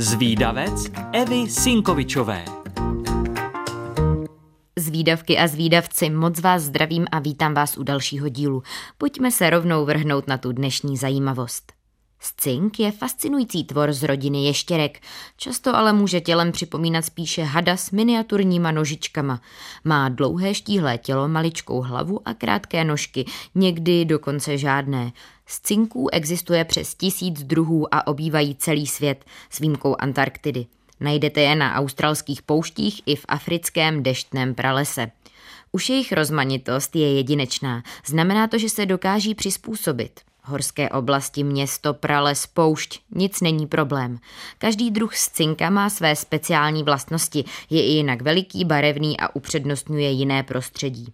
Zvídavec Evy Sinkovičové. Zvídavky a zvídavci, moc vás zdravím a vítám vás u dalšího dílu. Pojďme se rovnou vrhnout na tu dnešní zajímavost. Scink je fascinující tvor z rodiny ještěrek, často ale může tělem připomínat spíše hada s miniaturníma nožičkama. Má dlouhé štíhlé tělo, maličkou hlavu a krátké nožky, někdy dokonce žádné. Z cinků existuje přes tisíc druhů a obývají celý svět s výjimkou Antarktidy. Najdete je na australských pouštích i v africkém deštném pralese. Už jejich rozmanitost je jedinečná. Znamená to, že se dokáží přizpůsobit. Horské oblasti, město, prales, poušť, nic není problém. Každý druh scinka má své speciální vlastnosti, je i jinak veliký, barevný a upřednostňuje jiné prostředí.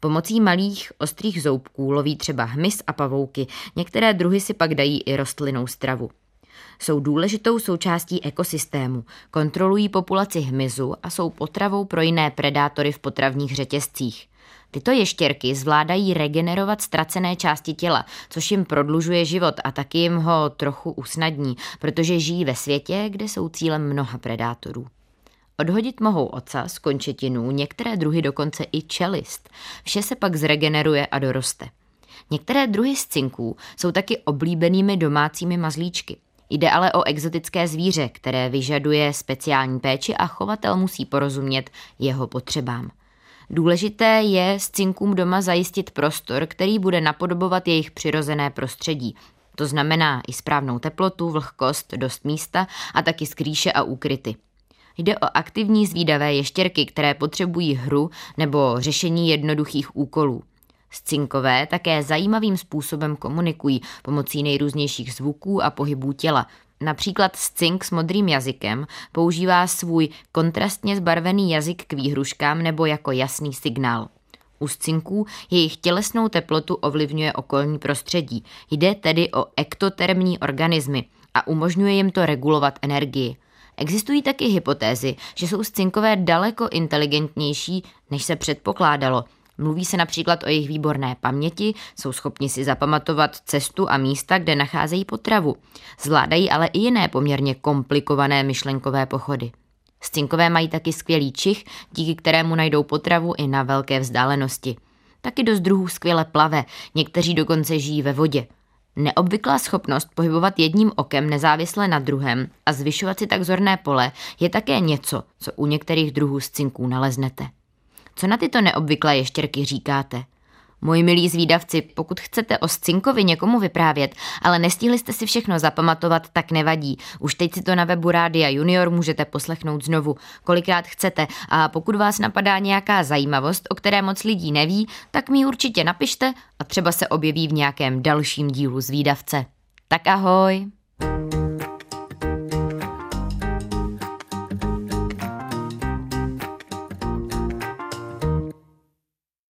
Pomocí malých, ostrých zoubků loví třeba hmyz a pavouky, některé druhy si pak dají i rostlinnou stravu. Jsou důležitou součástí ekosystému, kontrolují populaci hmyzu a jsou potravou pro jiné predátory v potravních řetězcích. Tyto ještěrky zvládají regenerovat ztracené části těla, což jim prodlužuje život a taky jim ho trochu usnadní, protože žijí ve světě, kde jsou cílem mnoha predátorů. Odhodit mohou ocas, končetinu, některé druhy dokonce i čelist. Vše se pak zregeneruje a doroste. Některé druhy cinků jsou taky oblíbenými domácími mazlíčky. Jde ale o exotické zvíře, které vyžaduje speciální péči a chovatel musí porozumět jeho potřebám. Důležité je s cinkům doma zajistit prostor, který bude napodobovat jejich přirozené prostředí. To znamená i správnou teplotu, vlhkost, dost místa a taky skrýše a úkryty. Jde o aktivní zvídavé ještěrky, které potřebují hru nebo řešení jednoduchých úkolů. Scinkové také zajímavým způsobem komunikují pomocí nejrůznějších zvuků a pohybů těla, Například scink s modrým jazykem používá svůj kontrastně zbarvený jazyk k výhruškám nebo jako jasný signál. U scinků jejich tělesnou teplotu ovlivňuje okolní prostředí. Jde tedy o ektotermní organismy a umožňuje jim to regulovat energii. Existují taky hypotézy, že jsou scinkové daleko inteligentnější, než se předpokládalo – Mluví se například o jejich výborné paměti, jsou schopni si zapamatovat cestu a místa, kde nacházejí potravu. Zvládají ale i jiné poměrně komplikované myšlenkové pochody. Scinkové mají taky skvělý čich, díky kterému najdou potravu i na velké vzdálenosti. Taky dost druhů skvěle plave, někteří dokonce žijí ve vodě. Neobvyklá schopnost pohybovat jedním okem nezávisle na druhém a zvyšovat si tak zorné pole je také něco, co u některých druhů cinků naleznete. Co na tyto neobvyklé ještěrky říkáte? Moji milí zvídavci, pokud chcete o Scinkovi někomu vyprávět, ale nestihli jste si všechno zapamatovat, tak nevadí. Už teď si to na webu Rádia Junior můžete poslechnout znovu, kolikrát chcete a pokud vás napadá nějaká zajímavost, o které moc lidí neví, tak mi určitě napište a třeba se objeví v nějakém dalším dílu zvídavce. Tak ahoj! thank you